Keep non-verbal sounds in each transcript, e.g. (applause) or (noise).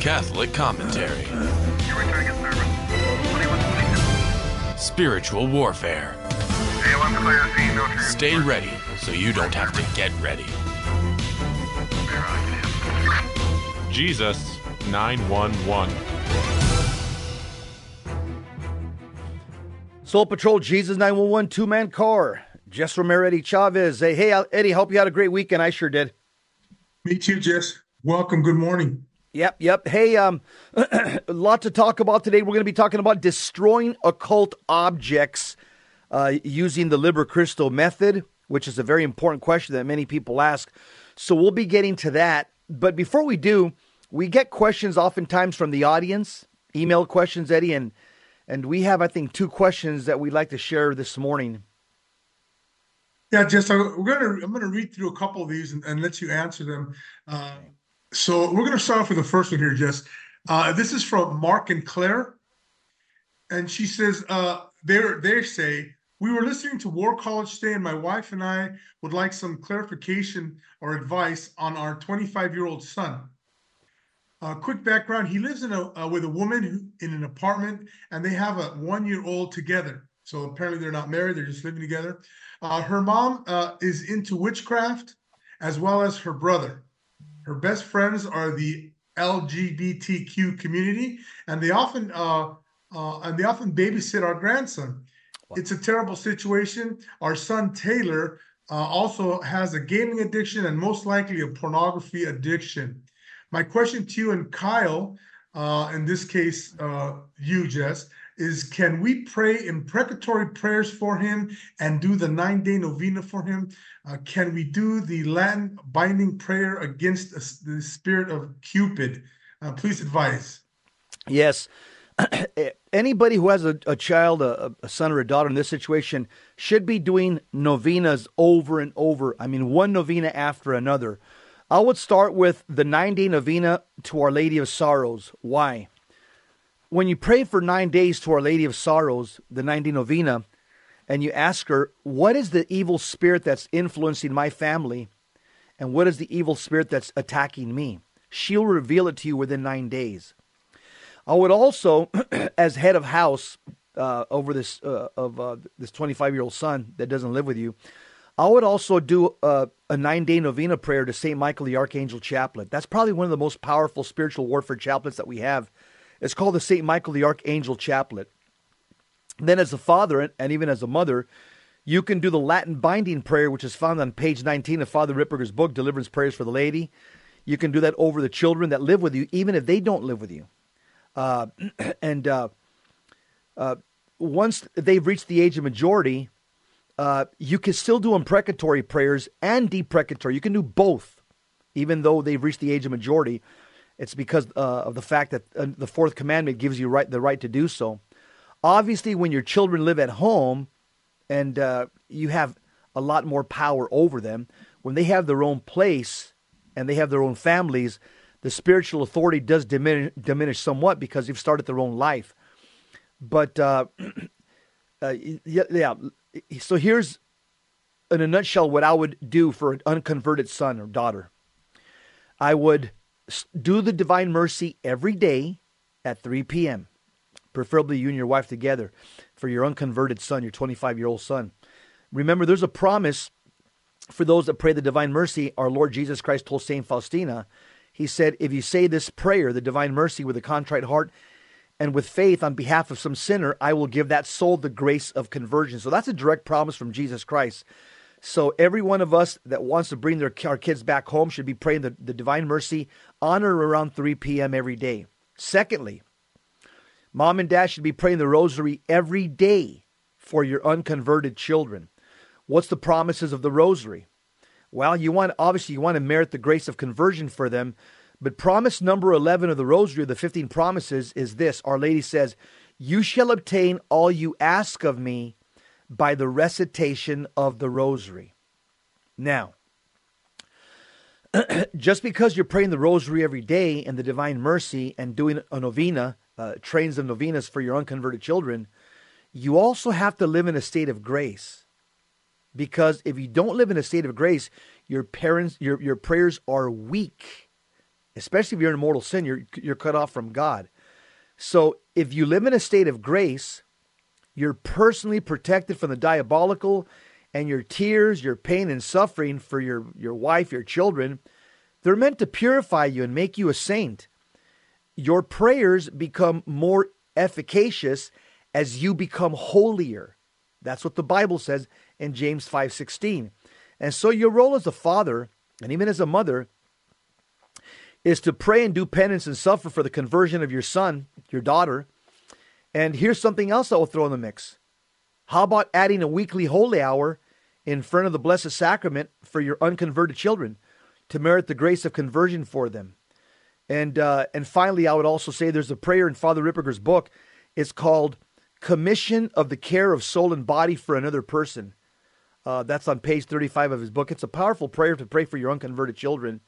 Catholic commentary. Spiritual warfare. Stay ready so you don't have to get ready. Jesus 911. Soul Patrol Jesus 911 two man car. Jess Romero, Eddie Chavez. Hey, hey, Eddie, hope you had a great weekend. I sure did. Me too, Jess. Welcome. Good morning. Yep, yep. Hey, um, a (clears throat) lot to talk about today. We're going to be talking about destroying occult objects uh, using the Liber Christo method, which is a very important question that many people ask. So we'll be getting to that. But before we do, we get questions oftentimes from the audience, email questions, Eddie, and and we have, I think, two questions that we'd like to share this morning. Yeah, Jess, we're gonna I'm gonna read through a couple of these and, and let you answer them. Uh, so we're gonna start off with the first one here, Jess. Uh, this is from Mark and Claire, and she says uh, they they say we were listening to War College today, and my wife and I would like some clarification or advice on our 25 year old son. Uh, quick background: He lives in a uh, with a woman who, in an apartment, and they have a one year old together. So apparently they're not married; they're just living together. Uh, her mom uh, is into witchcraft, as well as her brother. Her best friends are the LGBTQ community, and they often uh, uh, and they often babysit our grandson. Wow. It's a terrible situation. Our son Taylor also has a gaming addiction and most likely a pornography addiction. My question to you and Kyle, uh, in this case, uh, you, Jess, is can we pray imprecatory prayers for him and do the nine day novena for him? Uh, can we do the Latin binding prayer against the spirit of Cupid? Uh, please advise. Yes. (clears throat) Anybody who has a, a child, a, a, son or a daughter in this situation, should be doing novenas over and over. I mean, one novena after another. I would start with the nine day novena to Our Lady of Sorrows. Why? When you pray for nine days to Our Lady of Sorrows, the nine day novena, and you ask her, What is the evil spirit that's influencing my family? And what is the evil spirit that's attacking me? She'll reveal it to you within nine days. I would also, (clears throat) as head of house uh, over this uh, of uh, this 25 year old son that doesn't live with you, I would also do a, a nine day novena prayer to St. Michael the Archangel Chaplet. That's probably one of the most powerful spiritual warfare chaplets that we have. It's called the St. Michael the Archangel Chaplet. Then, as a father and even as a mother, you can do the Latin binding prayer, which is found on page 19 of Father Ripperger's book, Deliverance Prayers for the Laity. You can do that over the children that live with you, even if they don't live with you. Uh, (clears throat) and uh, uh, once they've reached the age of majority, uh, you can still do imprecatory prayers and deprecatory. You can do both, even though they've reached the age of majority. It's because uh, of the fact that uh, the fourth commandment gives you right the right to do so. Obviously, when your children live at home, and uh, you have a lot more power over them, when they have their own place and they have their own families, the spiritual authority does diminish, diminish somewhat because they've started their own life. But uh, (clears throat) uh, yeah, yeah, so here's in a nutshell what I would do for an unconverted son or daughter. I would do the divine mercy every day at 3 p.m. Preferably you and your wife together for your unconverted son, your 25 year old son. Remember, there's a promise for those that pray the divine mercy. Our Lord Jesus Christ told St. Faustina, He said, If you say this prayer, the divine mercy, with a contrite heart and with faith on behalf of some sinner, I will give that soul the grace of conversion. So that's a direct promise from Jesus Christ. So every one of us that wants to bring their our kids back home should be praying the, the divine mercy on or around 3 p.m. every day. Secondly, mom and dad should be praying the rosary every day for your unconverted children. What's the promises of the rosary? Well, you want obviously you want to merit the grace of conversion for them, but promise number 11 of the Rosary, of the 15 promises, is this Our Lady says, You shall obtain all you ask of me by the recitation of the Rosary. Now, (clears throat) just because you're praying the Rosary every day and the Divine Mercy and doing a novena, uh, trains of novenas for your unconverted children, you also have to live in a state of grace. Because if you don't live in a state of grace, your parents, your, your prayers are weak especially if you're in mortal sin, you're you're cut off from God. So if you live in a state of grace, you're personally protected from the diabolical and your tears, your pain and suffering for your, your wife, your children, they're meant to purify you and make you a saint. Your prayers become more efficacious as you become holier. That's what the Bible says in James 5:16. And so your role as a father and even as a mother is to pray and do penance and suffer for the conversion of your son, your daughter. And here's something else I will throw in the mix. How about adding a weekly holy hour in front of the Blessed Sacrament for your unconverted children to merit the grace of conversion for them? And uh, and finally, I would also say there's a prayer in Father Ripperger's book. It's called "Commission of the Care of Soul and Body for Another Person." Uh, that's on page 35 of his book. It's a powerful prayer to pray for your unconverted children.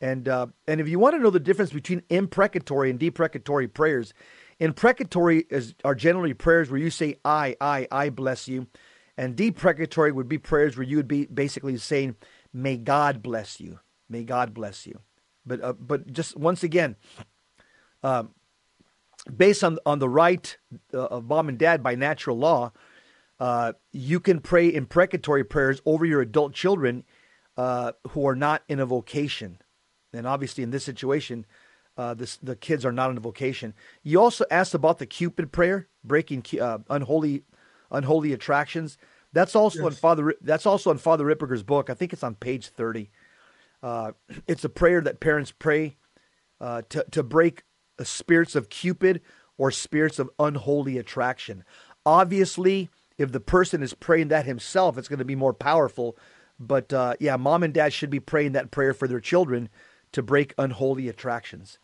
And uh, and if you want to know the difference between imprecatory and deprecatory prayers, imprecatory is are generally prayers where you say I, I, I bless you, and deprecatory would be prayers where you would be basically saying May God bless you, May God bless you. But uh, but just once again, um, based on on the right uh, of mom and dad by natural law, uh, you can pray imprecatory prayers over your adult children uh, who are not in a vocation. And obviously, in this situation, uh, this, the kids are not in a vocation. You also asked about the Cupid prayer, breaking uh, unholy, unholy attractions. That's also yes. on Father. That's also on Father Ripperger's book. I think it's on page thirty. Uh, it's a prayer that parents pray uh, to to break spirits of Cupid or spirits of unholy attraction. Obviously, if the person is praying that himself, it's going to be more powerful. But uh, yeah, mom and dad should be praying that prayer for their children to break unholy attractions.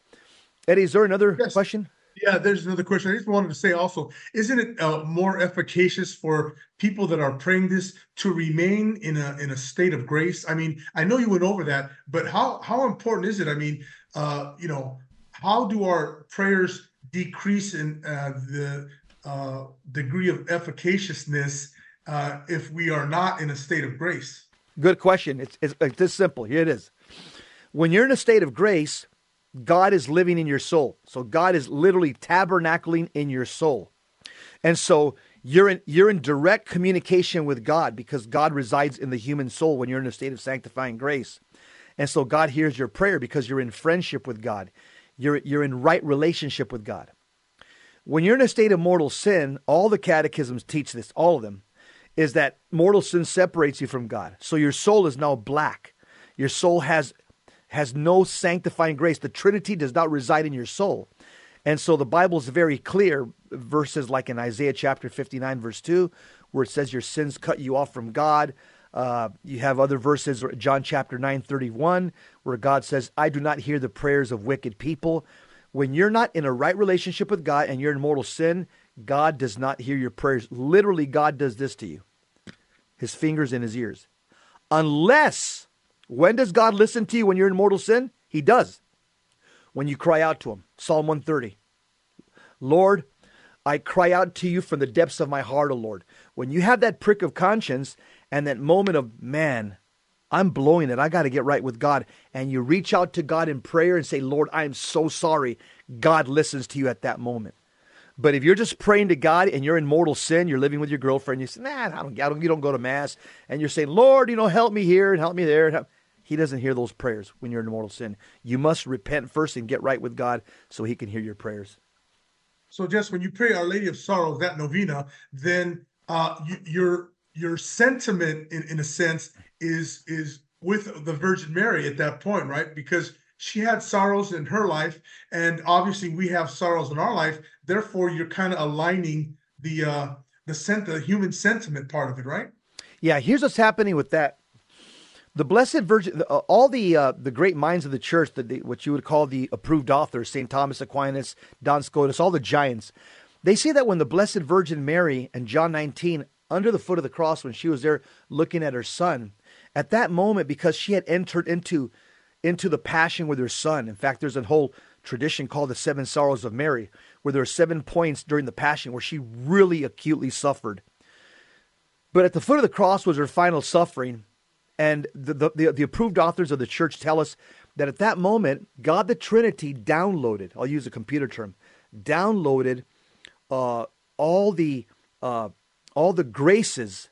Eddie, is there another yes. question? Yeah, there's another question. I just wanted to say also, isn't it uh, more efficacious for people that are praying this to remain in a in a state of grace? I mean, I know you went over that, but how how important is it? I mean, uh, you know, how do our prayers decrease in uh, the uh, degree of efficaciousness uh, if we are not in a state of grace? Good question. It's, it's, it's this simple. Here it is. When you're in a state of grace, God is living in your soul. So God is literally tabernacling in your soul. And so you're in you're in direct communication with God because God resides in the human soul when you're in a state of sanctifying grace. And so God hears your prayer because you're in friendship with God. You're you're in right relationship with God. When you're in a state of mortal sin, all the catechisms teach this, all of them, is that mortal sin separates you from God. So your soul is now black. Your soul has has no sanctifying grace. The Trinity does not reside in your soul. And so the Bible is very clear, verses like in Isaiah chapter 59, verse 2, where it says your sins cut you off from God. Uh, you have other verses, John chapter 9, 31, where God says, I do not hear the prayers of wicked people. When you're not in a right relationship with God and you're in mortal sin, God does not hear your prayers. Literally, God does this to you his fingers in his ears. Unless when does God listen to you when you're in mortal sin? He does. When you cry out to Him. Psalm 130. Lord, I cry out to you from the depths of my heart, O Lord. When you have that prick of conscience and that moment of, man, I'm blowing it. I got to get right with God. And you reach out to God in prayer and say, Lord, I am so sorry. God listens to you at that moment. But if you're just praying to God and you're in mortal sin, you're living with your girlfriend, you say, nah, I don't, I don't, you don't go to mass, and you're saying, Lord, you know, help me here and help me there. He doesn't hear those prayers when you're in mortal sin. You must repent first and get right with God so He can hear your prayers. So, just when you pray Our Lady of Sorrows, that novena, then uh, you, your your sentiment, in, in a sense, is is with the Virgin Mary at that point, right? Because she had sorrows in her life, and obviously we have sorrows in our life. Therefore, you're kind of aligning the uh, the sent the human sentiment part of it, right? Yeah. Here's what's happening with that the Blessed Virgin, uh, all the uh, the great minds of the church, the, the, what you would call the approved authors, Saint Thomas Aquinas, Duns Scotus, all the giants, they say that when the Blessed Virgin Mary and John 19 under the foot of the cross, when she was there looking at her son, at that moment, because she had entered into into the passion with her son. In fact, there's a whole tradition called the Seven Sorrows of Mary, where there are seven points during the passion where she really acutely suffered. But at the foot of the cross was her final suffering and the, the, the, approved authors of the church tell us that at that moment, God the Trinity downloaded, I'll use a computer term, downloaded uh, all the uh, all the graces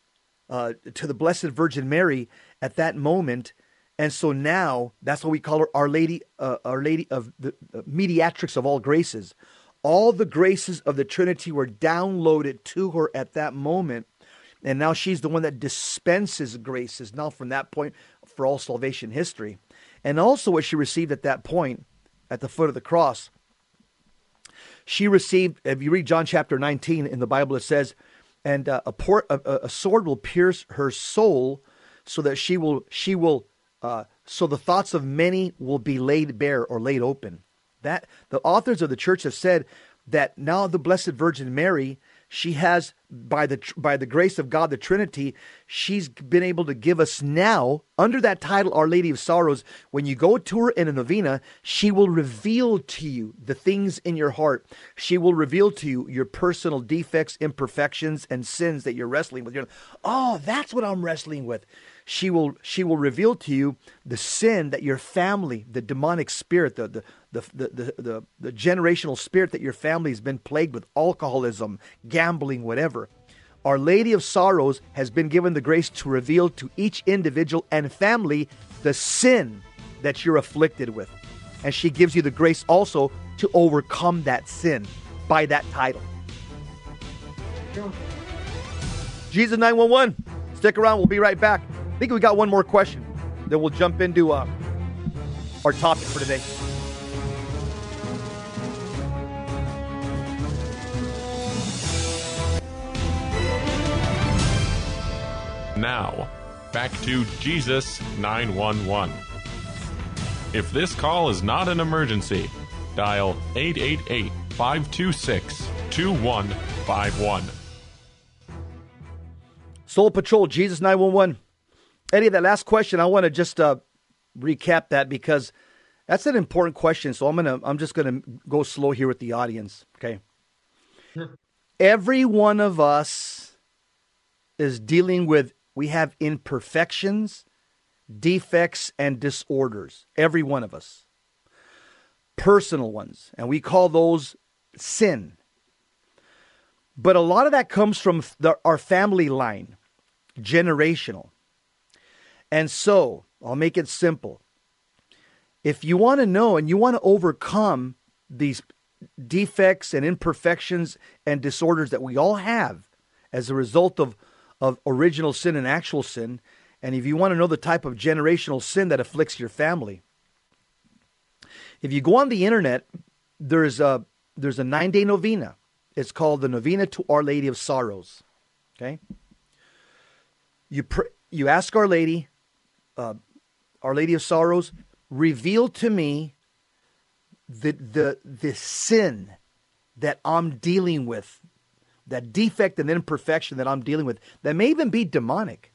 uh, to the Blessed Virgin Mary at that moment. And so now that's what we call her Our Lady, uh, Our Lady of the uh, Mediatrix of all graces. All the graces of the Trinity were downloaded to her at that moment. And now she's the one that dispenses graces now from that point for all salvation history. And also what she received at that point at the foot of the cross. She received, if you read John chapter 19 in the Bible, it says, and uh, a, port, a, a, sword will pierce her soul so that she will, she will, uh, so the thoughts of many will be laid bare or laid open. That the authors of the church have said that now the Blessed Virgin Mary she has by the by the grace of God the Trinity she's been able to give us now under that title Our Lady of Sorrows when you go to her in a novena she will reveal to you the things in your heart. She will reveal to you your personal defects imperfections and sins that you're wrestling with. You're like, oh that's what I'm wrestling with she will she will reveal to you the sin that your family, the demonic spirit, the the the the, the, the generational spirit that your family has been plagued with, alcoholism, gambling, whatever. Our Lady of Sorrows has been given the grace to reveal to each individual and family the sin that you're afflicted with. And she gives you the grace also to overcome that sin by that title. Jesus 911. Stick around, we'll be right back think we got one more question. Then we'll jump into uh, our topic for today. Now, back to Jesus 911. If this call is not an emergency, dial 888 526 2151. Soul Patrol, Jesus 911. Eddie, that last question, I want to just uh, recap that because that's an important question. So I'm gonna, I'm just gonna go slow here with the audience. Okay. Sure. Every one of us is dealing with. We have imperfections, defects, and disorders. Every one of us, personal ones, and we call those sin. But a lot of that comes from the, our family line, generational. And so, I'll make it simple. If you want to know and you want to overcome these defects and imperfections and disorders that we all have as a result of, of original sin and actual sin, and if you want to know the type of generational sin that afflicts your family, if you go on the internet, there's a there's a nine day novena. It's called the Novena to Our Lady of Sorrows. Okay. You pr- you ask Our Lady uh, Our Lady of Sorrows, reveal to me the the the sin that I'm dealing with, that defect and imperfection that I'm dealing with, that may even be demonic.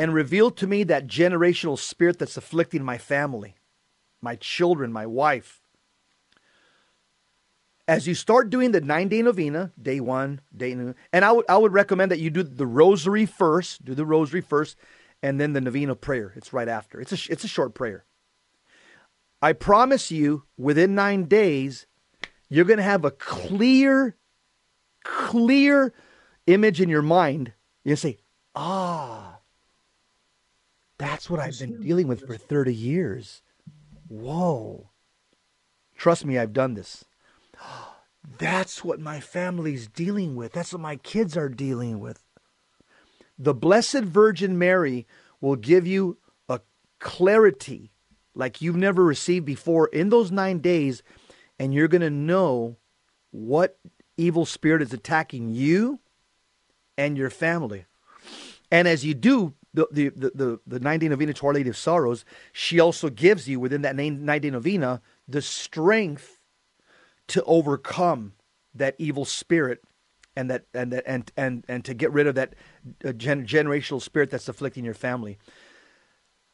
And reveal to me that generational spirit that's afflicting my family, my children, my wife. As you start doing the nine day novena, day one, day and I would I would recommend that you do the rosary first, do the rosary first, and then the novena prayer. It's right after. It's a, it's a short prayer. I promise you, within nine days, you're going to have a clear, clear image in your mind. You say, ah, that's what I've been dealing with for 30 years. Whoa. Trust me, I've done this. (gasps) That's what my family's dealing with. That's what my kids are dealing with the Blessed Virgin Mary will give you a clarity like you've never received before in those nine days, and you're going to know what evil spirit is attacking you and your family. And as you do the the the, the, 90 novena to Our Lady of Sorrows, she also gives you within that 90 novena the strength to overcome that evil spirit and that and that and and and to get rid of that uh, gen- generational spirit that's afflicting your family.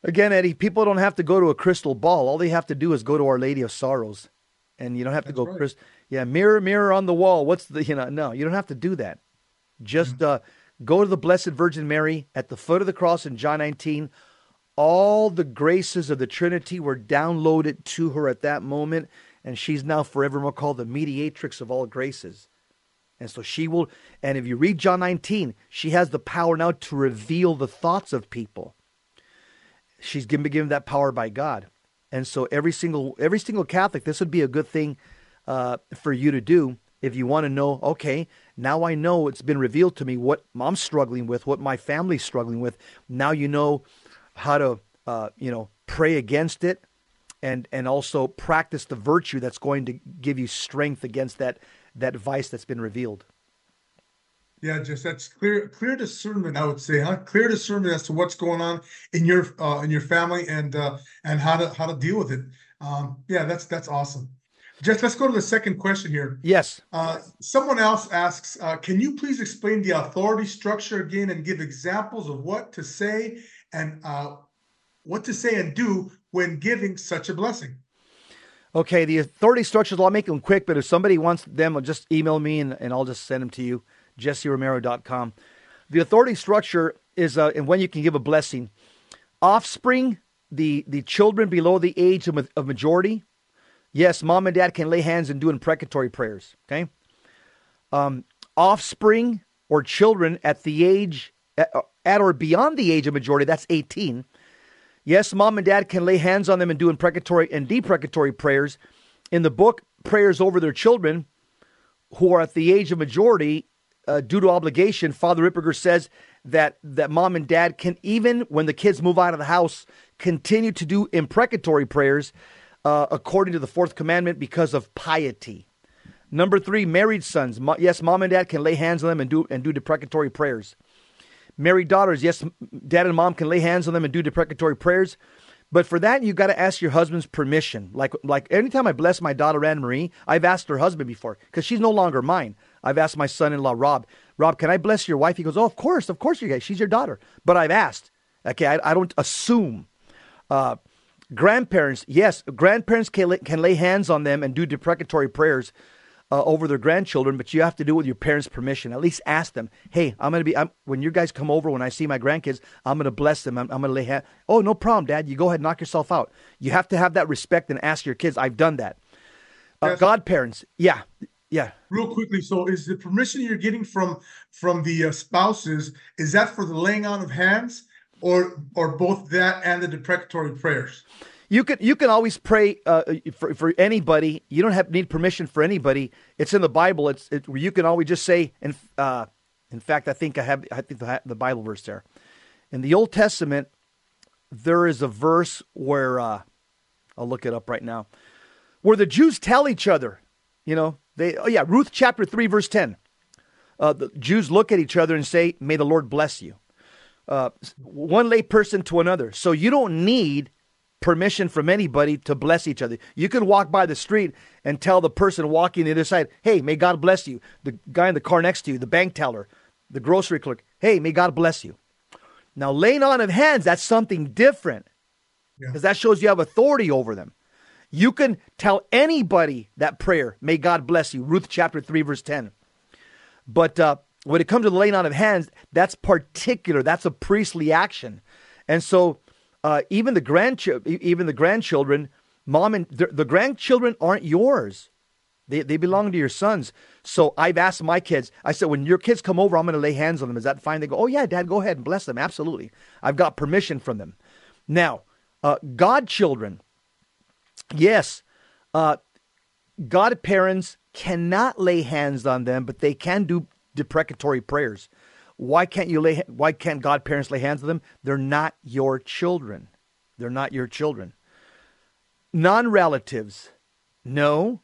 Again, Eddie, people don't have to go to a crystal ball. All they have to do is go to Our Lady of Sorrows, and you don't have to go. Right. Chris, yeah, mirror, mirror on the wall. What's the you know? No, you don't have to do that. Just mm-hmm. uh, go to the Blessed Virgin Mary at the foot of the cross in John 19. all the graces of the Trinity were downloaded to her at that moment, and she's now forevermore called the mediatrix of all graces. And so she will, and if you read John 19, she has the power now to reveal the thoughts of people. She's given, given that power by God. And so every single every single Catholic, this would be a good thing uh, for you to do if you want to know. Okay, now I know it's been revealed to me what I'm struggling with, what my family's struggling with. Now you know how to uh, you know pray against it, and and also practice the virtue that's going to give you strength against that that vice that's been revealed. Yeah, just that's clear clear discernment, I would say, huh? Clear discernment as to what's going on in your uh, in your family and uh, and how to how to deal with it. Um, yeah, that's that's awesome. Just let's go to the second question here. Yes. Uh, someone else asks, uh, can you please explain the authority structure again and give examples of what to say and uh, what to say and do when giving such a blessing? Okay, the authority structures, I'll make them quick, but if somebody wants them, just email me and, and I'll just send them to you, jesseromero.com. The authority structure is uh, and when you can give a blessing. Offspring, the, the children below the age of, of majority, yes, mom and dad can lay hands and do imprecatory prayers, okay? Um, offspring or children at the age, at, at or beyond the age of majority, that's 18, Yes, mom and dad can lay hands on them and do imprecatory and deprecatory prayers. In the book, Prayers Over Their Children, who are at the age of majority, uh, due to obligation, Father Ripperger says that, that mom and dad can, even when the kids move out of the house, continue to do imprecatory prayers uh, according to the fourth commandment because of piety. Number three, married sons. Yes, mom and dad can lay hands on them and do, and do deprecatory prayers. Married daughters, yes, dad and mom can lay hands on them and do deprecatory prayers. But for that, you've got to ask your husband's permission. Like, like anytime I bless my daughter Anne Marie, I've asked her husband before because she's no longer mine. I've asked my son-in-law Rob, Rob, can I bless your wife? He goes, Oh, of course, of course, you guys. She's your daughter. But I've asked. Okay, I, I don't assume. Uh, grandparents, yes, grandparents can can lay hands on them and do deprecatory prayers uh, over their grandchildren, but you have to do it with your parents' permission. At least ask them, hey, I'm going to be, I'm, when you guys come over, when I see my grandkids, I'm going to bless them. I'm, I'm going to lay hand. Oh, no problem, Dad. You go ahead, knock yourself out. You have to have that respect and ask your kids. I've done that. Uh, yes. Godparents, yeah, yeah. Real quickly, so is the permission you're getting from from the uh, spouses is that for the laying on of hands, or or both that and the deprecatory prayers? You can you can always pray uh, for for anybody. You don't have need permission for anybody. It's in the Bible. It's it, you can always just say. And uh, in fact, I think I have I think the, the Bible verse there. In the Old Testament, there is a verse where uh, I'll look it up right now, where the Jews tell each other, you know, they oh yeah, Ruth chapter three verse ten. Uh, the Jews look at each other and say, "May the Lord bless you." Uh, one lay person to another. So you don't need permission from anybody to bless each other. You can walk by the street and tell the person walking the other side, hey, may God bless you. The guy in the car next to you, the bank teller, the grocery clerk, hey, may God bless you. Now, laying on of hands, that's something different because yeah. that shows you have authority over them. You can tell anybody that prayer, may God bless you, Ruth chapter 3, verse 10. But uh, when it comes to the laying on of hands, that's particular. That's a priestly action. And so uh, even the grandchildren, even the grandchildren, mom and the, the grandchildren aren't yours. They, they belong to your sons. So I've asked my kids, I said, when your kids come over, I'm going to lay hands on them. Is that fine? They go, oh, yeah, dad, go ahead and bless them. Absolutely. I've got permission from them. Now, uh, godchildren, yes, uh, godparents cannot lay hands on them, but they can do deprecatory prayers. Why can't you lay? Why can't godparents lay hands on them? They're not your children. They're not your children. Non-relatives, no.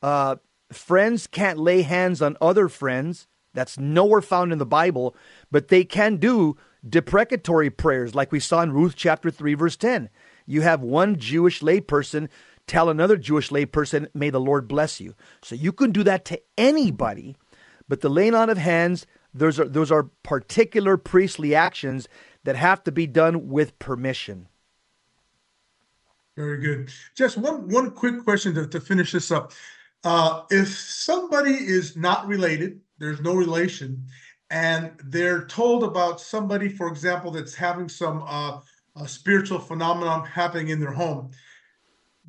Uh, friends can't lay hands on other friends. That's nowhere found in the Bible, but they can do deprecatory prayers, like we saw in Ruth chapter three, verse ten. You have one Jewish layperson tell another Jewish layperson, "May the Lord bless you." So you can do that to anybody, but the laying on of hands those are those are particular priestly actions that have to be done with permission. Very good. Just one one quick question to, to finish this up. Uh, if somebody is not related, there's no relation, and they're told about somebody, for example, that's having some uh, a spiritual phenomenon happening in their home,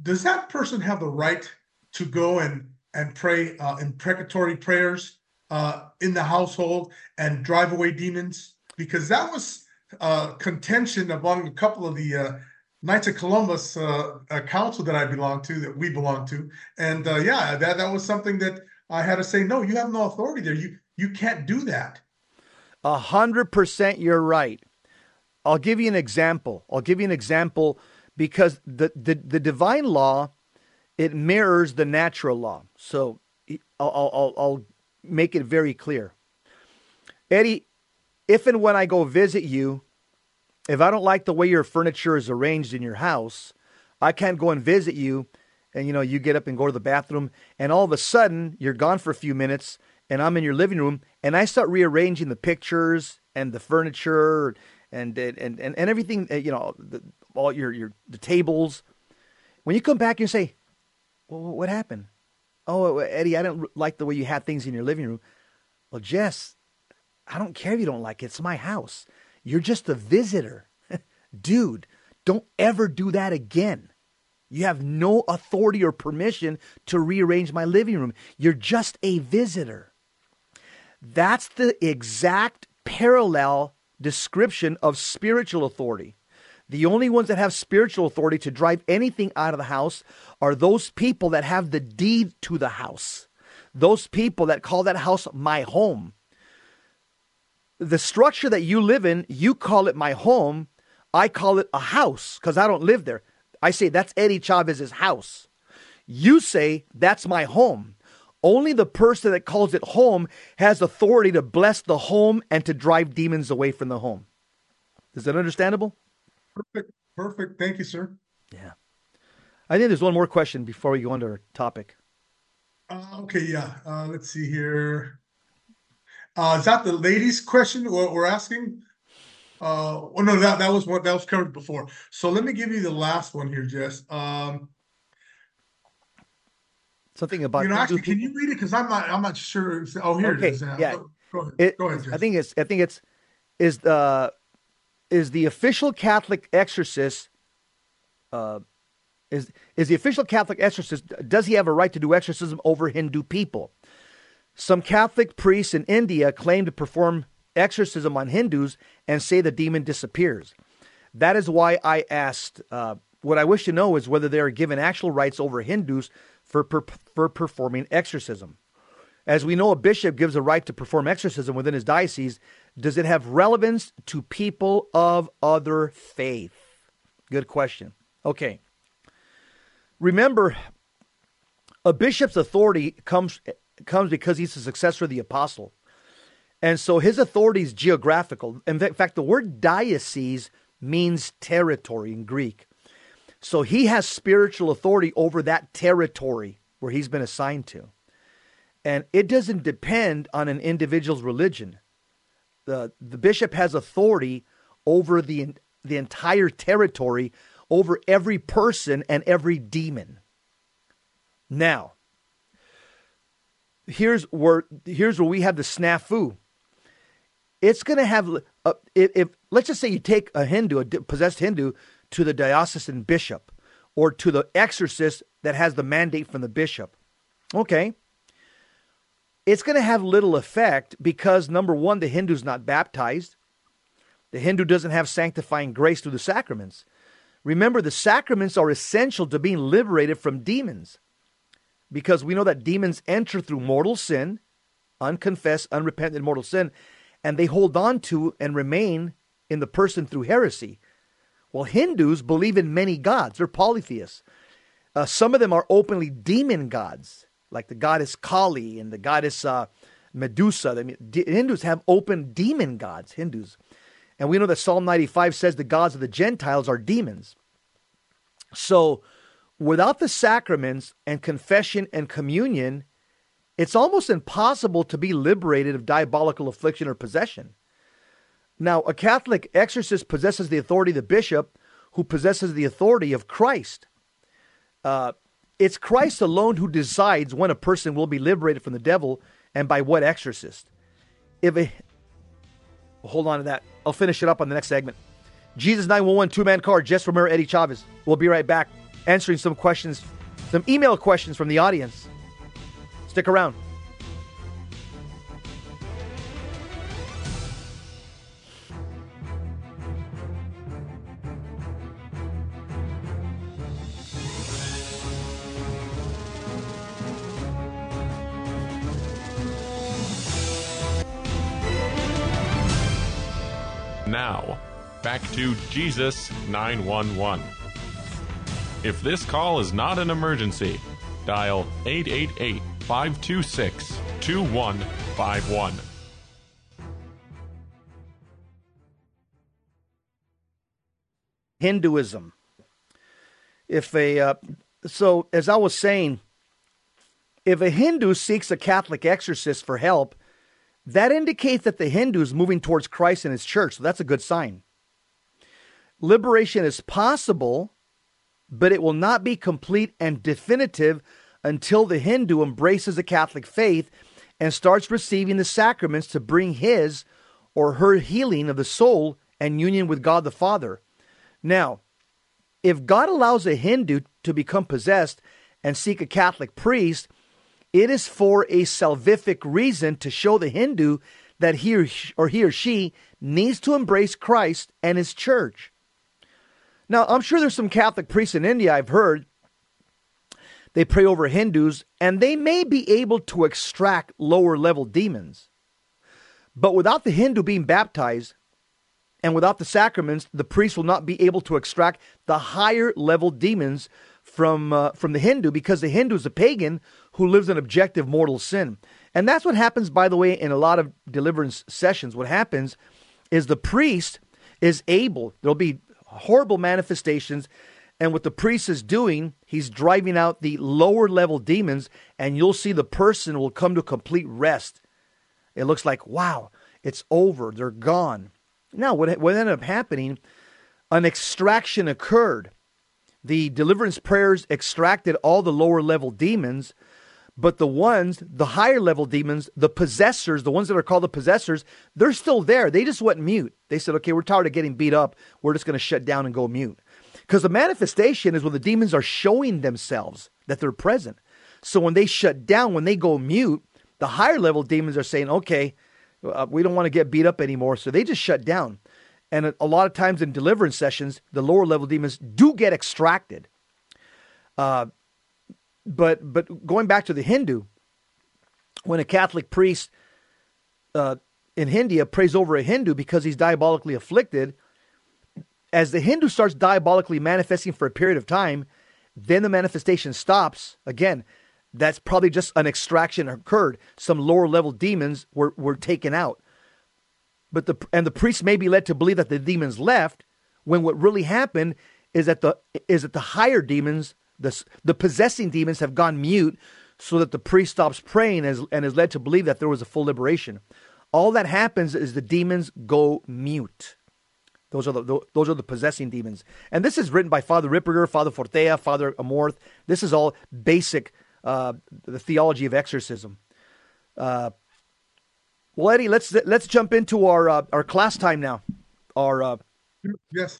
does that person have the right to go and and pray uh, imprecatory prayers uh, in the household and drive away demons? Because that was uh, contention among a couple of the uh, Knights of Columbus uh, council that I belong to, that we belong to, and uh, yeah, that that was something that I had to say. No, you have no authority there. You you can't do that. A hundred percent, you're right. I'll give you an example. I'll give you an example because the, the, the divine law it mirrors the natural law. So I'll, I'll, I'll make it very clear. Eddie, if and when I go visit you, if I don't like the way your furniture is arranged in your house, I can't go and visit you. And you know, you get up and go to the bathroom, and all of a sudden you're gone for a few minutes, and I'm in your living room, and I start rearranging the pictures and the furniture and and and, and everything. Uh, you know, the, all your your the tables. When you come back, you say, "Well, what happened?" Oh, Eddie, I don't like the way you have things in your living room. Well, Jess, I don't care if you don't like it. It's my house. You're just a visitor. (laughs) Dude, don't ever do that again. You have no authority or permission to rearrange my living room. You're just a visitor. That's the exact parallel description of spiritual authority. The only ones that have spiritual authority to drive anything out of the house are those people that have the deed to the house. Those people that call that house my home. The structure that you live in, you call it my home. I call it a house because I don't live there. I say that's Eddie Chavez's house. You say that's my home. Only the person that calls it home has authority to bless the home and to drive demons away from the home. Is that understandable? Perfect. Perfect. Thank you, sir. Yeah. I think there's one more question before we go on to our topic. Uh, okay, yeah. Uh, let's see here. Uh, is that the ladies' question we're asking? Uh, oh no, that that was what that was covered before. So let me give you the last one here, Jess. Um, something about you know actually can you read it because i'm not i'm not sure oh here okay, it is yeah go ahead, it, go ahead i think it's i think it's is the is the official catholic exorcist uh is is the official catholic exorcist does he have a right to do exorcism over hindu people some catholic priests in india claim to perform exorcism on hindus and say the demon disappears that is why i asked uh, what i wish to know is whether they are given actual rights over hindus for, per, for performing exorcism. As we know, a bishop gives a right to perform exorcism within his diocese. Does it have relevance to people of other faith? Good question. Okay. Remember, a bishop's authority comes, comes because he's a successor of the apostle. And so his authority is geographical. In fact, the word diocese means territory in Greek. So he has spiritual authority over that territory where he's been assigned to. And it doesn't depend on an individual's religion. The, the bishop has authority over the, the entire territory, over every person and every demon. Now, here's where here's where we have the snafu. It's going to have uh, if, if, let's just say you take a Hindu, a possessed Hindu, to the diocesan bishop or to the exorcist that has the mandate from the bishop. Okay. It's going to have little effect because, number one, the Hindu's not baptized. The Hindu doesn't have sanctifying grace through the sacraments. Remember, the sacraments are essential to being liberated from demons because we know that demons enter through mortal sin, unconfessed, unrepentant mortal sin, and they hold on to and remain in the person through heresy. Well, Hindus believe in many gods, they're polytheists. Uh, some of them are openly demon gods, like the goddess Kali and the goddess uh, Medusa. D- Hindus have open demon gods, Hindus. And we know that Psalm 95 says the gods of the Gentiles are demons. So, without the sacraments and confession and communion, it's almost impossible to be liberated of diabolical affliction or possession. Now, a Catholic exorcist possesses the authority of the bishop, who possesses the authority of Christ. Uh, it's Christ alone who decides when a person will be liberated from the devil and by what exorcist. If a, hold on to that, I'll finish it up on the next segment. Jesus 911 two man card, Jess Romero, Eddie Chavez. We'll be right back answering some questions, some email questions from the audience. Stick around. Back to Jesus 911. If this call is not an emergency, dial 888 526 2151. Hinduism. If a uh, so as I was saying, if a Hindu seeks a Catholic exorcist for help, that indicates that the Hindu is moving towards Christ and his church. So that's a good sign. Liberation is possible, but it will not be complete and definitive until the Hindu embraces the Catholic faith and starts receiving the sacraments to bring his or her healing of the soul and union with God the Father. Now, if God allows a Hindu to become possessed and seek a Catholic priest, it is for a salvific reason to show the Hindu that he or, he or she needs to embrace Christ and his church. Now, I'm sure there's some Catholic priests in India I've heard they pray over Hindus and they may be able to extract lower level demons. But without the Hindu being baptized, and without the sacraments, the priest will not be able to extract the higher level demons from uh, from the Hindu because the Hindu is a pagan who lives in objective mortal sin. And that's what happens, by the way, in a lot of deliverance sessions. What happens is the priest is able, there'll be horrible manifestations. And what the priest is doing, he's driving out the lower level demons, and you'll see the person will come to complete rest. It looks like, wow, it's over. They're gone. Now, what, what ended up happening, an extraction occurred. The deliverance prayers extracted all the lower level demons, but the ones, the higher level demons, the possessors, the ones that are called the possessors, they're still there. They just went mute. They said, okay, we're tired of getting beat up. We're just going to shut down and go mute. Because the manifestation is when the demons are showing themselves that they're present. So when they shut down, when they go mute, the higher level demons are saying, okay, uh, we don't want to get beat up anymore. So they just shut down. And a, a lot of times in deliverance sessions, the lower level demons do get extracted. Uh, but but going back to the Hindu, when a Catholic priest uh, in India prays over a Hindu because he's diabolically afflicted, as the Hindu starts diabolically manifesting for a period of time, then the manifestation stops. Again, that's probably just an extraction occurred. Some lower level demons were, were taken out. But the and the priest may be led to believe that the demons left when what really happened is that the is that the higher demons the, the possessing demons have gone mute so that the priest stops praying and is led to believe that there was a full liberation. All that happens is the demons go mute. Those are the those are the possessing demons, and this is written by Father Ripperger, Father Fortea, Father Amorth. This is all basic uh, the theology of exorcism. Uh, well, Eddie, let's let's jump into our uh, our class time now. Our uh, yes.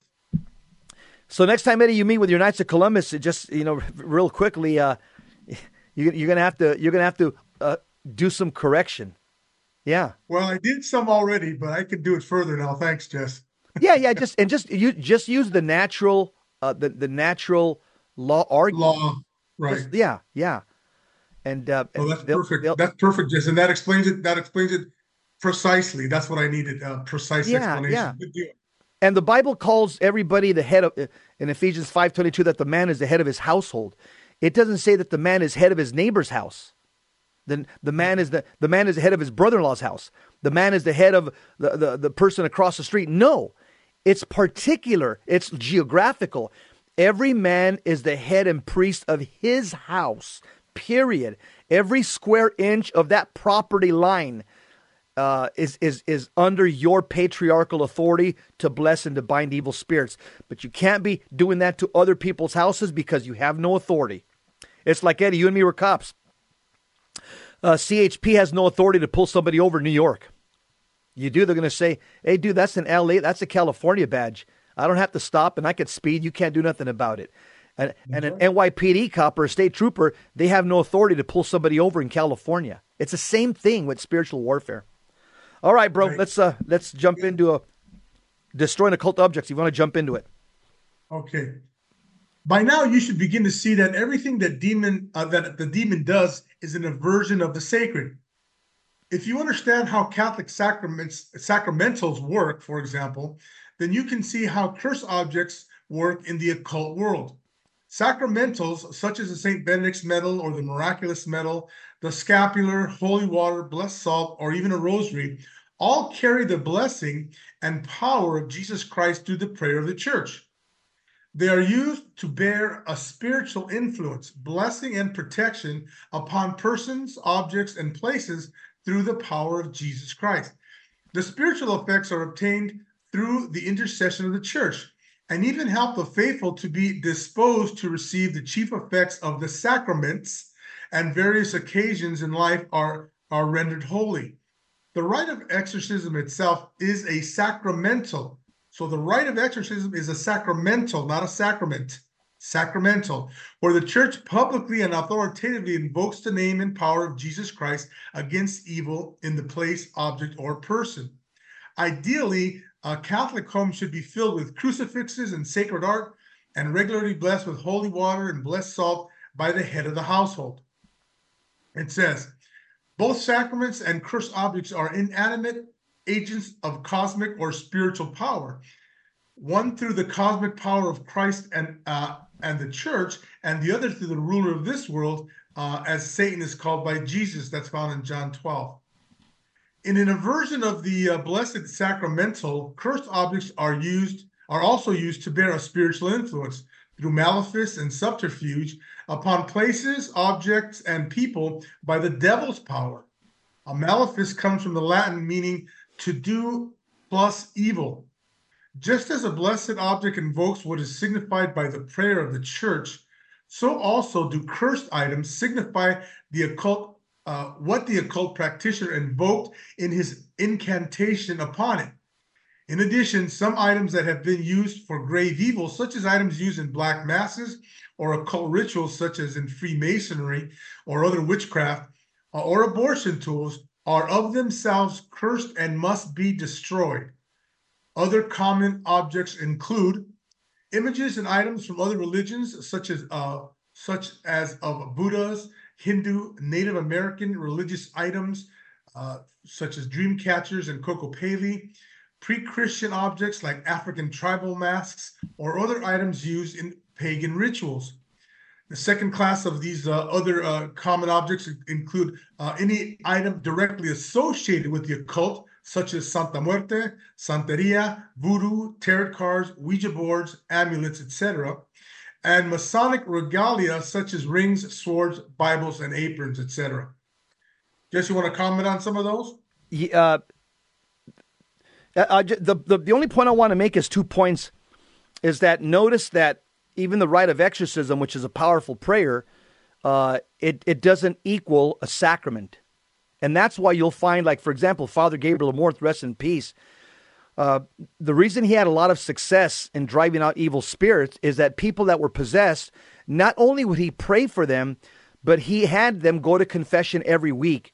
So next time, Eddie, you meet with your Knights of Columbus, just you know, real quickly, uh, (laughs) you, are gonna have to you're gonna have to uh, do some correction. Yeah. Well, I did some already, but I can do it further now. Thanks, Jess. (laughs) yeah, yeah. Just (laughs) and just you just use the natural uh, the the natural law argument. Law, right? Just, yeah, yeah. And uh, oh, that's they'll, perfect. They'll, that's perfect, Jess, and that explains it. That explains it precisely. That's what I needed. Uh, precise yeah, explanation. Yeah. And the Bible calls everybody the head of in Ephesians 5:22 that the man is the head of his household. It doesn't say that the man is head of his neighbor's house. Then the man is the the man is the head of his brother-in-law's house. The man is the head of the, the, the person across the street. No. It's particular. It's geographical. Every man is the head and priest of his house. Period. Every square inch of that property line uh, is is is under your patriarchal authority to bless and to bind evil spirits. But you can't be doing that to other people's houses because you have no authority. It's like Eddie, you and me were cops. Uh, CHP has no authority to pull somebody over in New York. You do, they're going to say, "Hey, dude, that's an LA, that's a California badge. I don't have to stop, and I can speed. You can't do nothing about it. And, and an NYPD cop or a state trooper, they have no authority to pull somebody over in California. It's the same thing with spiritual warfare. All right, bro. Right. Let's uh let's jump into a destroying occult objects. You want to jump into it? Okay. By now, you should begin to see that everything that demon uh, that the demon does is an aversion of the sacred. If you understand how Catholic sacraments sacramentals work, for example, then you can see how curse objects work in the occult world. Sacramentals, such as the St. Benedict's medal or the miraculous medal, the scapular, holy water, blessed salt, or even a rosary, all carry the blessing and power of Jesus Christ through the prayer of the church. They are used to bear a spiritual influence, blessing, and protection upon persons, objects, and places through the power of Jesus Christ. The spiritual effects are obtained through the intercession of the church and even help the faithful to be disposed to receive the chief effects of the sacraments and various occasions in life are, are rendered holy. The rite of exorcism itself is a sacramental. So the rite of exorcism is a sacramental, not a sacrament. Sacramental, where the church publicly and authoritatively invokes the name and power of Jesus Christ against evil in the place, object, or person. Ideally, a Catholic home should be filled with crucifixes and sacred art and regularly blessed with holy water and blessed salt by the head of the household. It says, both sacraments and cursed objects are inanimate agents of cosmic or spiritual power. One through the cosmic power of Christ and uh, and the church, and the other through the ruler of this world, uh, as Satan is called by Jesus. That's found in John 12. In an aversion of the uh, blessed sacramental, cursed objects are used are also used to bear a spiritual influence through malefice and subterfuge upon places, objects, and people by the devil's power. A malefice comes from the Latin meaning to do plus evil. Just as a blessed object invokes what is signified by the prayer of the church, so also do cursed items signify the occult, uh, what the occult practitioner invoked in his incantation upon it. In addition, some items that have been used for grave evil, such as items used in black masses or occult rituals, such as in Freemasonry or other witchcraft, uh, or abortion tools, are of themselves cursed and must be destroyed. Other common objects include images and items from other religions, such as uh, such as of Buddhas, Hindu, Native American religious items, uh, such as dream catchers and Kokopelli, pre-Christian objects like African tribal masks, or other items used in pagan rituals. The second class of these uh, other uh, common objects include uh, any item directly associated with the occult, such as Santa Muerte, Santeria, voodoo, tarot cards, Ouija boards, amulets, etc., and Masonic regalia such as rings, swords, Bibles, and aprons, etc. Jess, you want to comment on some of those? Yeah, uh, the, the the only point I want to make is two points. Is that notice that even the rite of exorcism, which is a powerful prayer, uh, it it doesn't equal a sacrament, and that's why you'll find, like for example, Father Gabriel Amorth, rest in peace. Uh, the reason he had a lot of success in driving out evil spirits is that people that were possessed, not only would he pray for them, but he had them go to confession every week.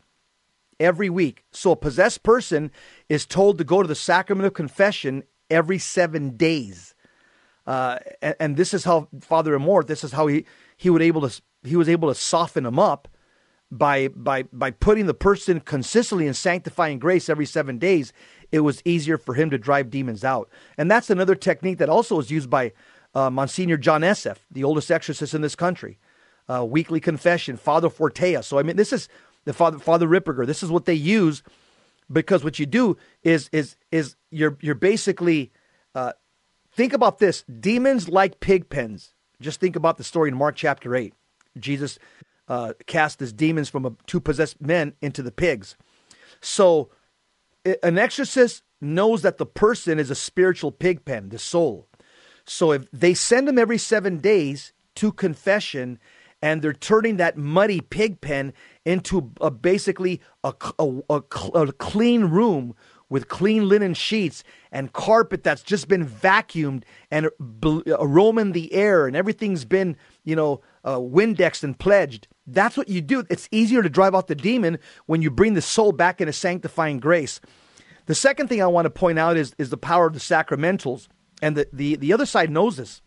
Every week. So a possessed person is told to go to the sacrament of confession every seven days. Uh, and, and, this is how Father Amorth, this is how he, he would able to he was able to soften them up by by by putting the person consistently in sanctifying grace every seven days it was easier for him to drive demons out. And that's another technique that also is used by uh, Monsignor John Esseff, the oldest exorcist in this country. Uh, weekly confession, Father Fortea. So I mean, this is the Father Father Ripperger. This is what they use because what you do is is is you're you're basically uh, think about this. Demons like pig pens. Just think about the story in Mark chapter eight. Jesus uh, cast his demons from a, two possessed men into the pigs. So an exorcist knows that the person is a spiritual pig pen, the soul. So if they send them every seven days to confession, and they're turning that muddy pig pen into a, basically a, a, a, a clean room with clean linen sheets and carpet that's just been vacuumed and aroma in the air and everything's been, you know, uh, Windexed and pledged. That's what you do. It's easier to drive out the demon when you bring the soul back into sanctifying grace. The second thing I want to point out is, is the power of the sacramentals. And the, the, the other side knows this.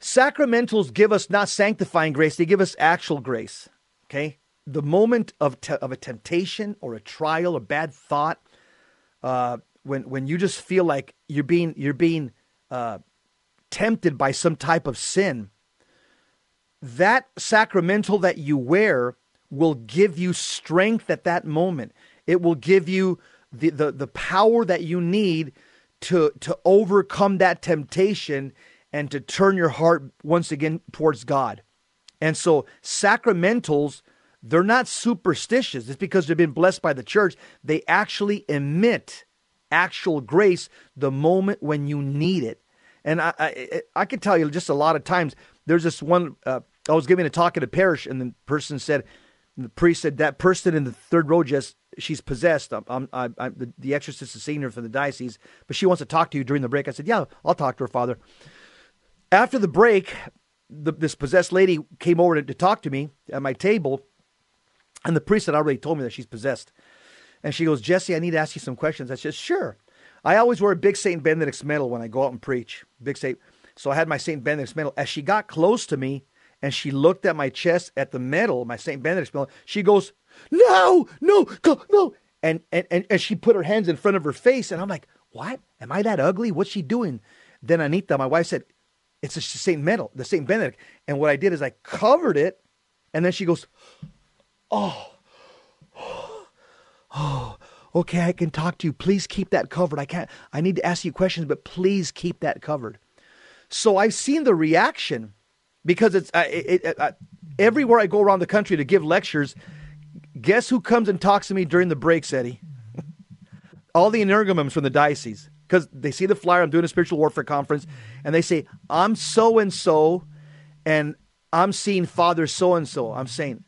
Sacramentals give us not sanctifying grace, they give us actual grace. Okay? The moment of, te- of a temptation or a trial or bad thought, uh, when, when you just feel like you're being, you're being uh, tempted by some type of sin, that sacramental that you wear will give you strength at that moment. It will give you the, the, the power that you need to, to overcome that temptation and to turn your heart once again towards God. And so sacramentals, they're not superstitious. It's because they've been blessed by the church. They actually emit actual grace the moment when you need it. And I, I, I can tell you just a lot of times. There's this one. Uh, I was giving a talk at a parish, and the person said, the priest said that person in the third row just she's possessed. I'm, I'm, I'm, the, the exorcist is seeing her from the diocese, but she wants to talk to you during the break. I said, yeah, I'll talk to her, Father. After the break, the, this possessed lady came over to, to, talk to me at my table, and the priest had already told me that she's possessed. And she goes, Jesse, I need to ask you some questions. I said, sure. I always wear a big St. Benedict's medal when I go out and preach. Big St. So I had my St. Benedict's medal. As she got close to me and she looked at my chest at the medal, my St. Benedict's medal, she goes, no, no, go, no. And, and, and, and she put her hands in front of her face. And I'm like, what? Am I that ugly? What's she doing? Then Anita, my wife, said, it's the St. Medal, the St. Benedict. And what I did is I covered it. And then she goes, oh, oh, okay, I can talk to you. Please keep that covered. I can't, I need to ask you questions, but please keep that covered. So I've seen the reaction because it's uh, it, uh, everywhere I go around the country to give lectures. Guess who comes and talks to me during the breaks, Eddie? (laughs) All the energumens from the diocese because they see the flyer. I'm doing a spiritual warfare conference, and they say I'm so and so, and I'm seeing Father so and so. I'm saying,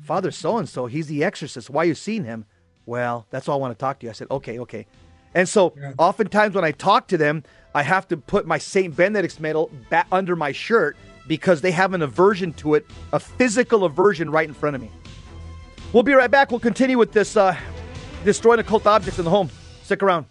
Father so and so. He's the exorcist. Why are you seeing him? Well, that's all I want to talk to you. I said, okay, okay. And so, yeah. oftentimes when I talk to them, I have to put my Saint Benedict's medal back under my shirt because they have an aversion to it, a physical aversion right in front of me. We'll be right back. We'll continue with this uh, destroying occult objects in the home. Stick around.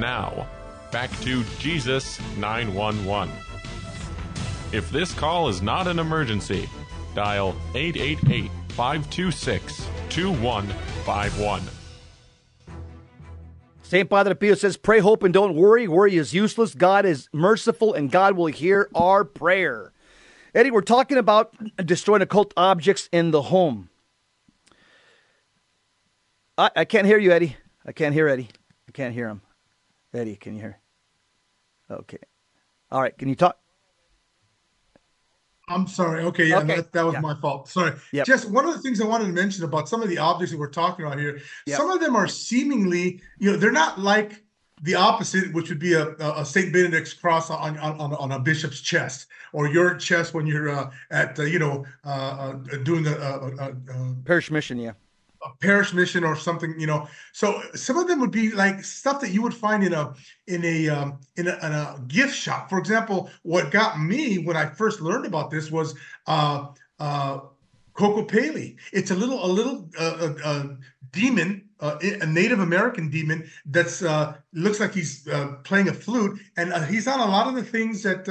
Now, back to Jesus 911. If this call is not an emergency, dial 888 526 2151. St. Padre Pio says, Pray, hope, and don't worry. Worry is useless. God is merciful, and God will hear our prayer. Eddie, we're talking about destroying occult objects in the home. I, I can't hear you, Eddie. I can't hear Eddie. I can't hear him. Eddie, can you hear? Okay. All right. Can you talk? I'm sorry. Okay, yeah, okay. That, that, was yeah. my fault. Sorry. Yep. Just one of the things I wanted to mention about some of the objects that we're talking about here. Yep. Some of them are seemingly, you know, they're not like the opposite, which would be a, a Saint Benedict's cross on, on, on, a bishop's chest, or your chest when you're uh, at, uh, you know, uh, uh doing a, a, a, parish mission. Yeah a parish mission or something you know? So some of them would be like stuff that you would find in a in a um, in a, in a gift shop. For example what got me when i first learned about this was uh uh Kokopelli. It's a little, a little uh, uh, uh demon, uh, a Native American demon that's looks like he's playing a flute, and he's on a lot of the things that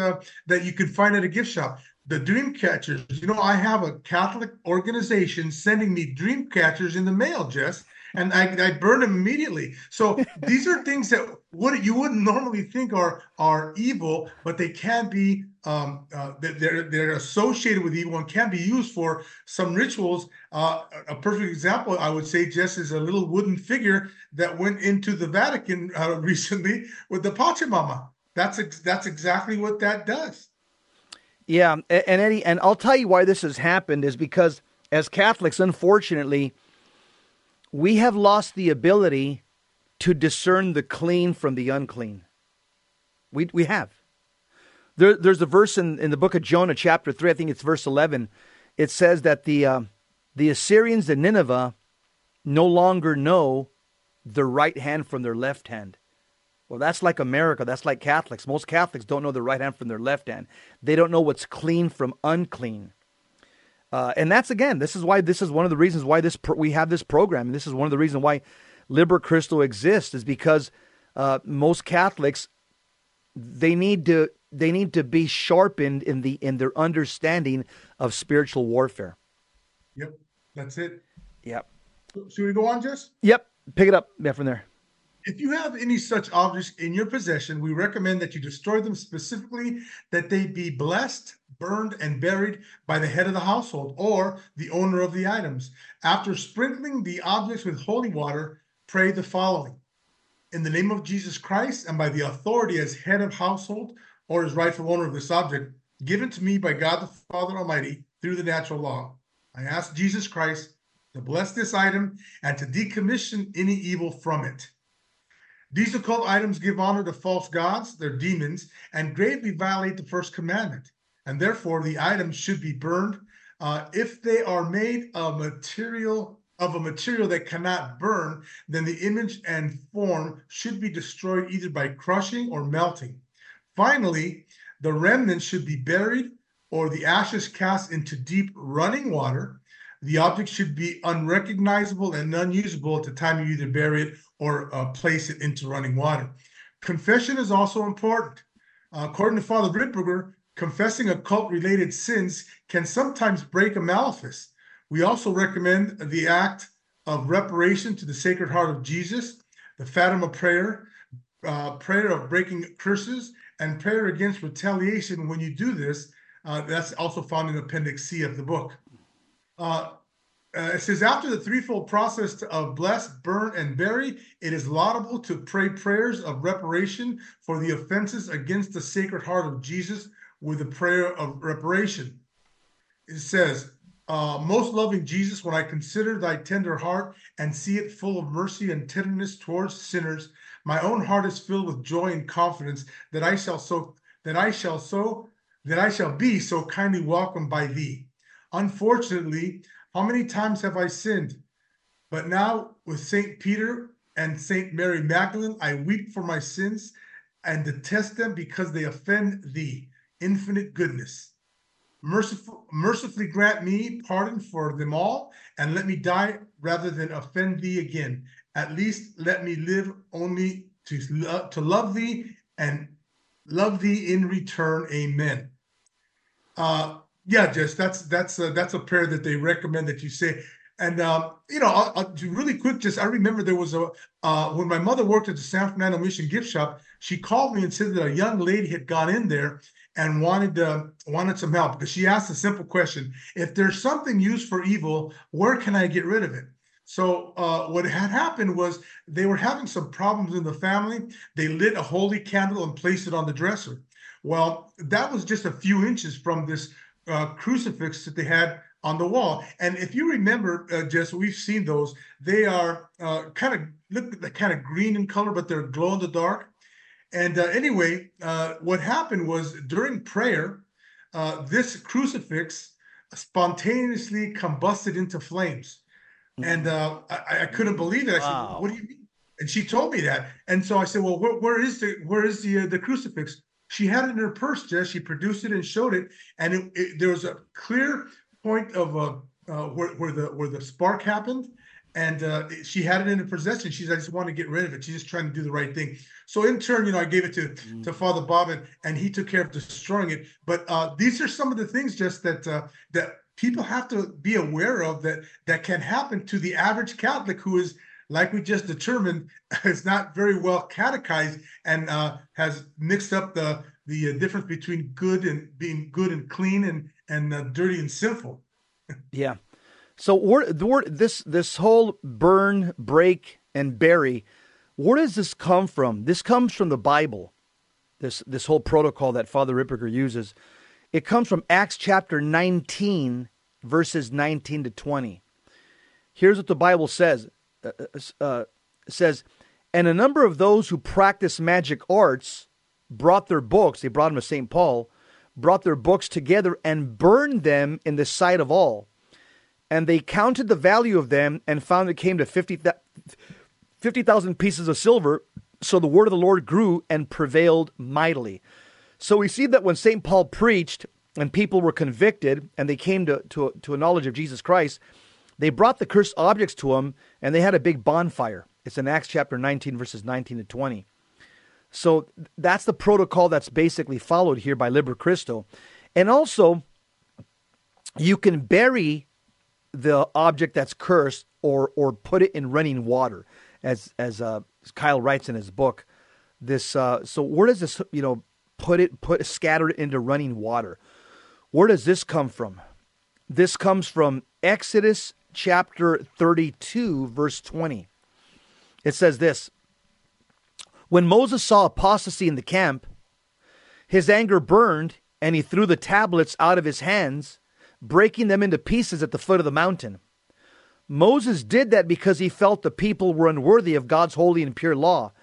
that you could find at a gift shop the dream catchers. You know, I have a Catholic organization sending me dream catchers in the mail, Jess, and I, I burn them immediately. So (laughs) these are things that would you wouldn't normally think are are evil, but they can be um, uh, they're they're associated with evil and can be used for some rituals. Uh, a perfect example, I would say, Jess, is a little wooden figure that went into the Vatican uh, (laughs) recently with the Pachamama. That's ex- that's exactly what that does. Yeah, and Eddie, and I'll tell you why this has happened is because as Catholics, unfortunately, we have lost the ability to discern the clean from the unclean. We we have. There, there's a verse in, in the book of Jonah, chapter three. I think it's verse eleven. It says that the uh, the Assyrians in Nineveh no longer know their right hand from their left hand. Well, that's like America. That's like Catholics. Most Catholics don't know their right hand from their left hand. They don't know what's clean from unclean. Uh, and that's again, this is why this is one of the reasons why this pro- we have this program, and this is one of the reasons why Liber Christo exists, is because uh, most Catholics they need to they need to be sharpened in the in their understanding of spiritual warfare. Yep, that's it. Yep. Should we go on, Jess? Yep. Pick it up. Yeah, from there. If you have any such objects in your possession, we recommend that you destroy them specifically that they be blessed, burned, and buried by the head of the household or the owner of the items. After sprinkling the objects with holy water, pray the following In the name of Jesus Christ and by the authority as head of household or as rightful owner of this object, given to me by God the Father Almighty through the natural law, I ask Jesus Christ to bless this item and to decommission any evil from it. These occult items give honor to false gods, their demons, and gravely violate the first commandment. And therefore, the items should be burned uh, if they are made of material of a material that cannot burn. Then the image and form should be destroyed either by crushing or melting. Finally, the remnants should be buried or the ashes cast into deep running water. The object should be unrecognizable and unusable at the time you either bury it or uh, place it into running water. Confession is also important. Uh, according to Father Ripperger, confessing occult related sins can sometimes break a malefice. We also recommend the act of reparation to the Sacred Heart of Jesus, the Fatima prayer, uh, prayer of breaking curses, and prayer against retaliation. When you do this, uh, that's also found in Appendix C of the book. Uh, uh, it says, after the threefold process of bless, burn, and bury, it is laudable to pray prayers of reparation for the offenses against the Sacred Heart of Jesus with a prayer of reparation. It says, uh, Most loving Jesus, when I consider thy tender heart and see it full of mercy and tenderness towards sinners, my own heart is filled with joy and confidence that I shall so that I shall so that I shall be so kindly welcomed by thee. Unfortunately, how many times have I sinned? But now with St. Peter and St. Mary Magdalene, I weep for my sins and detest them because they offend thee, infinite goodness. Merciful, mercifully grant me pardon for them all, and let me die rather than offend thee again. At least let me live only to, lo- to love thee and love thee in return. Amen. Uh, yeah, Jess, that's that's a, that's a prayer that they recommend that you say. And um, you know, I'll, I'll really quick. Just I remember there was a uh, when my mother worked at the San Fernando Mission gift shop. She called me and said that a young lady had gone in there and wanted uh, wanted some help because she asked a simple question: If there's something used for evil, where can I get rid of it? So uh, what had happened was they were having some problems in the family. They lit a holy candle and placed it on the dresser. Well, that was just a few inches from this uh, crucifix that they had on the wall. And if you remember, uh, Jess, we've seen those. They are uh, kind of look kind of green in color, but they're glow in the dark. And uh, anyway, uh, what happened was during prayer, uh, this crucifix spontaneously combusted into flames, and uh, I, I couldn't believe it. I Wow. said, "What do you mean?" And she told me that, and so I said, "Well, where, where is the where is the uh, the crucifix?" She had it in her purse, Jess. She produced it and showed it, and it, it, there was a clear point of uh, uh, where, where the where the spark happened, and uh, she had it in her possession. She said, "I just want to get rid of it." She's just trying to do the right thing. So in turn, you know, I gave it to to Father Bob, and, and he took care of destroying it. But uh, these are some of the things just that uh, that people have to be aware of that that can happen to the average Catholic who is like we just determined, (laughs) is not very well catechized and uh, has mixed up the the uh, difference between good and being good and clean and and uh, dirty and sinful. (laughs) Yeah. So the word this this whole burn, break, and bury, where does this come from? This comes from the Bible. This this whole protocol that Father Ripperger uses. It comes from Acts chapter 19, verses 19 to 20. Here's what the Bible says. Uh, uh, uh, says, And a number of those who practice magic arts brought their books, they brought them to St. Paul, brought their books together and burned them in the sight of all. And they counted the value of them and found it came to 50,000 50, pieces of silver. So the word of the Lord grew and prevailed mightily. So we see that when St. Paul preached and people were convicted and they came to, to, to a knowledge of Jesus Christ, they brought the cursed objects to him and they had a big bonfire. It's in Acts chapter 19, verses 19 to 20. So that's the protocol that's basically followed here by Liber Christo. And also, you can bury the object that's cursed or or put it in running water, as as uh, Kyle writes in his book. This uh, so where does this you know put it put scatter it into running water? Where does this come from? This comes from Exodus chapter 32, verse 20. It says this when Moses saw apostasy in the camp, his anger burned, and he threw the tablets out of his hands, breaking them into pieces at the foot of the mountain. Moses did that because he felt the people were unworthy of God's holy and pure law.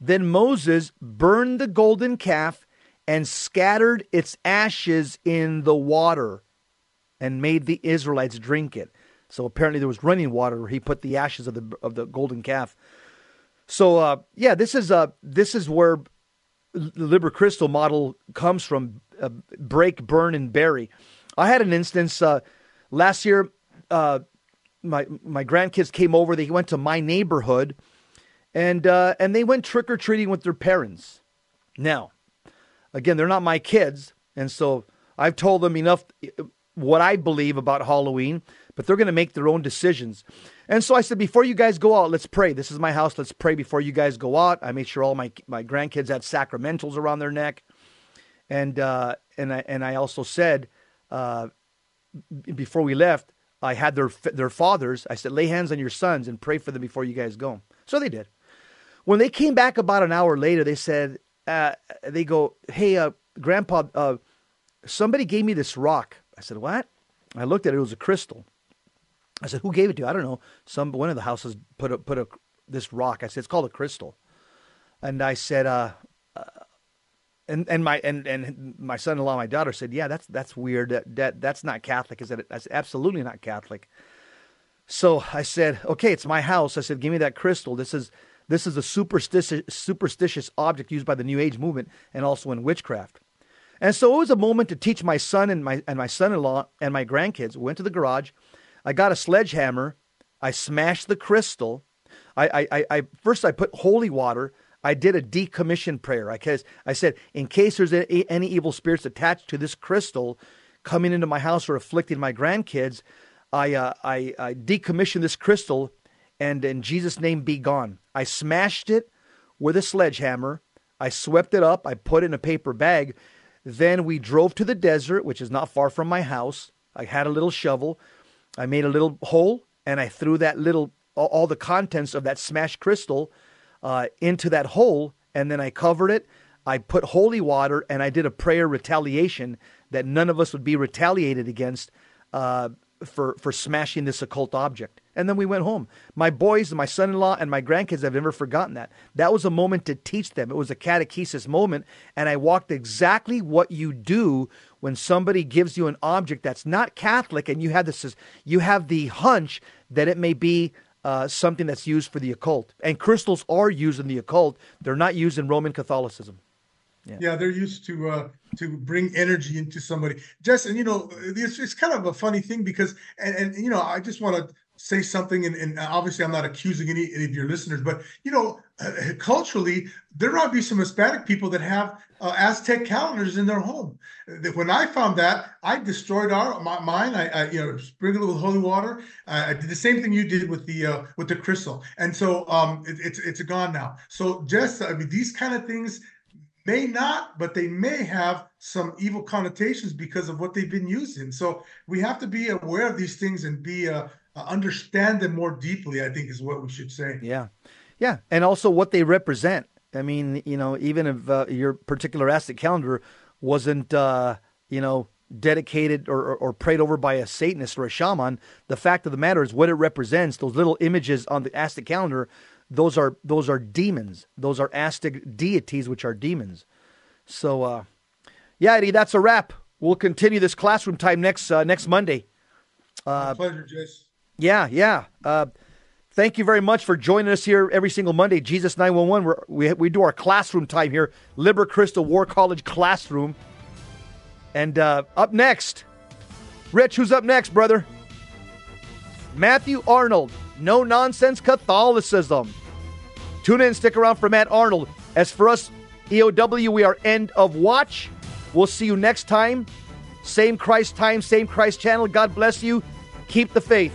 Then Moses burned the golden calf and scattered its ashes in the water and made the Israelites drink it. So apparently there was running water where he put the ashes of the of the golden calf so uh, yeah, this is uh, this is where the Liber Christo model comes from. Uh, break, burn, and bury. I had an instance uh, last year. Uh, my my grandkids came over. They went to my neighborhood, and uh, and they went trick or treating with their parents. Now, again, they're not my kids, and so I've told them enough what I believe about Halloween, but they're going to make their own decisions. And so I said, before you guys go out, let's pray. This is my house. Let's pray before you guys go out. I made sure all my my grandkids had sacramentals around their neck, and uh, and I and I also said uh, before we left, I had their their fathers. I said, lay hands on your sons and pray for them before you guys go. So they did. When they came back about an hour later, they said, uh, they go, hey, uh, Grandpa, uh, somebody gave me this rock. I said, what? I looked at it. It was a crystal. I said, "Who gave it to you?" I don't know. Some one of the houses put a, put a this rock. I said, "It's called a crystal," and I said, uh, uh, and and my and and my son-in-law, my daughter said, "Yeah, that's that's weird. That, that that's not Catholic." Is that that's absolutely not Catholic. So I said, "Okay, it's my house." I said, "Give me that crystal. This is this is a superstitious superstitious object used by the New Age movement and also in witchcraft." And so it was a moment to teach my son and my and my son-in-law and my grandkids. We went to the garage. I got a sledgehammer. I smashed the crystal. I, I, I first I put holy water. I did a decommission prayer. I, I said, in case there's any evil spirits attached to this crystal coming into my house or afflicting my grandkids, I, uh, I, I decommissioned this crystal and in Jesus' name be gone. I smashed it with a sledgehammer. I swept it up. I put it in a paper bag. Then we drove to the desert, which is not far from my house. I had a little shovel. I made a little hole and I threw that little all, the contents of that smashed crystal uh, into that hole, and then I covered it. I put holy water and I did a prayer retaliation that none of us would be retaliated against uh, for for smashing this occult object. And then we went home. My boys, my son-in-law, and my grandkids have never forgotten that. That was a moment to teach them. It was a catechesis moment, and I walked exactly what you do when somebody gives you an object that's not Catholic, and you have this, you have the hunch that it may be uh, something that's used for the occult. And crystals are used in the occult; they're not used in Roman Catholicism. Yeah. yeah, they're used to uh, to bring energy into somebody. Just and you know, it's, it's kind of a funny thing because and, and you know, I just want to say something, and, and, obviously I'm not accusing any, any, of your listeners, but you know, uh, culturally, there might be some Hispanic people that have uh, Aztec calendars in their home. When I found that, I destroyed our my, mine. I, I, you know sprinkled it with holy water. Uh, I did the same thing you did with the uh, with the crystal, and so um, it, it's it's gone now. So just I mean, these kind of things may not, but they may have some evil connotations because of what they've been using. So we have to be aware of these things and be uh, uh, understand them more deeply. I think is what we should say. Yeah, yeah, and also what they represent. I mean, you know, even if uh, your particular Aztec calendar wasn't, uh, you know, dedicated or, or, or, prayed over by a Satanist or a shaman, the fact of the matter is what it represents. Those little images on the Aztec calendar those are those are demons. Those are Aztec deities, which are demons. So, uh, yeah, Eddie, that's a wrap. We'll continue this classroom time next uh, next Monday. My pleasure, Jess. Yeah, yeah. Uh, thank you very much for joining us here every single Monday. Jesus nine one one. We we do our classroom time here, Liber Christo War College classroom. And uh, up next, Rich, who's up next, brother? Matthew Arnold, no nonsense Catholicism. Tune in, stick around for Matt Arnold. As for us, EOW, we are end of watch. We'll see you next time. Same Christ time, same Christ channel. God bless you. Keep the faith.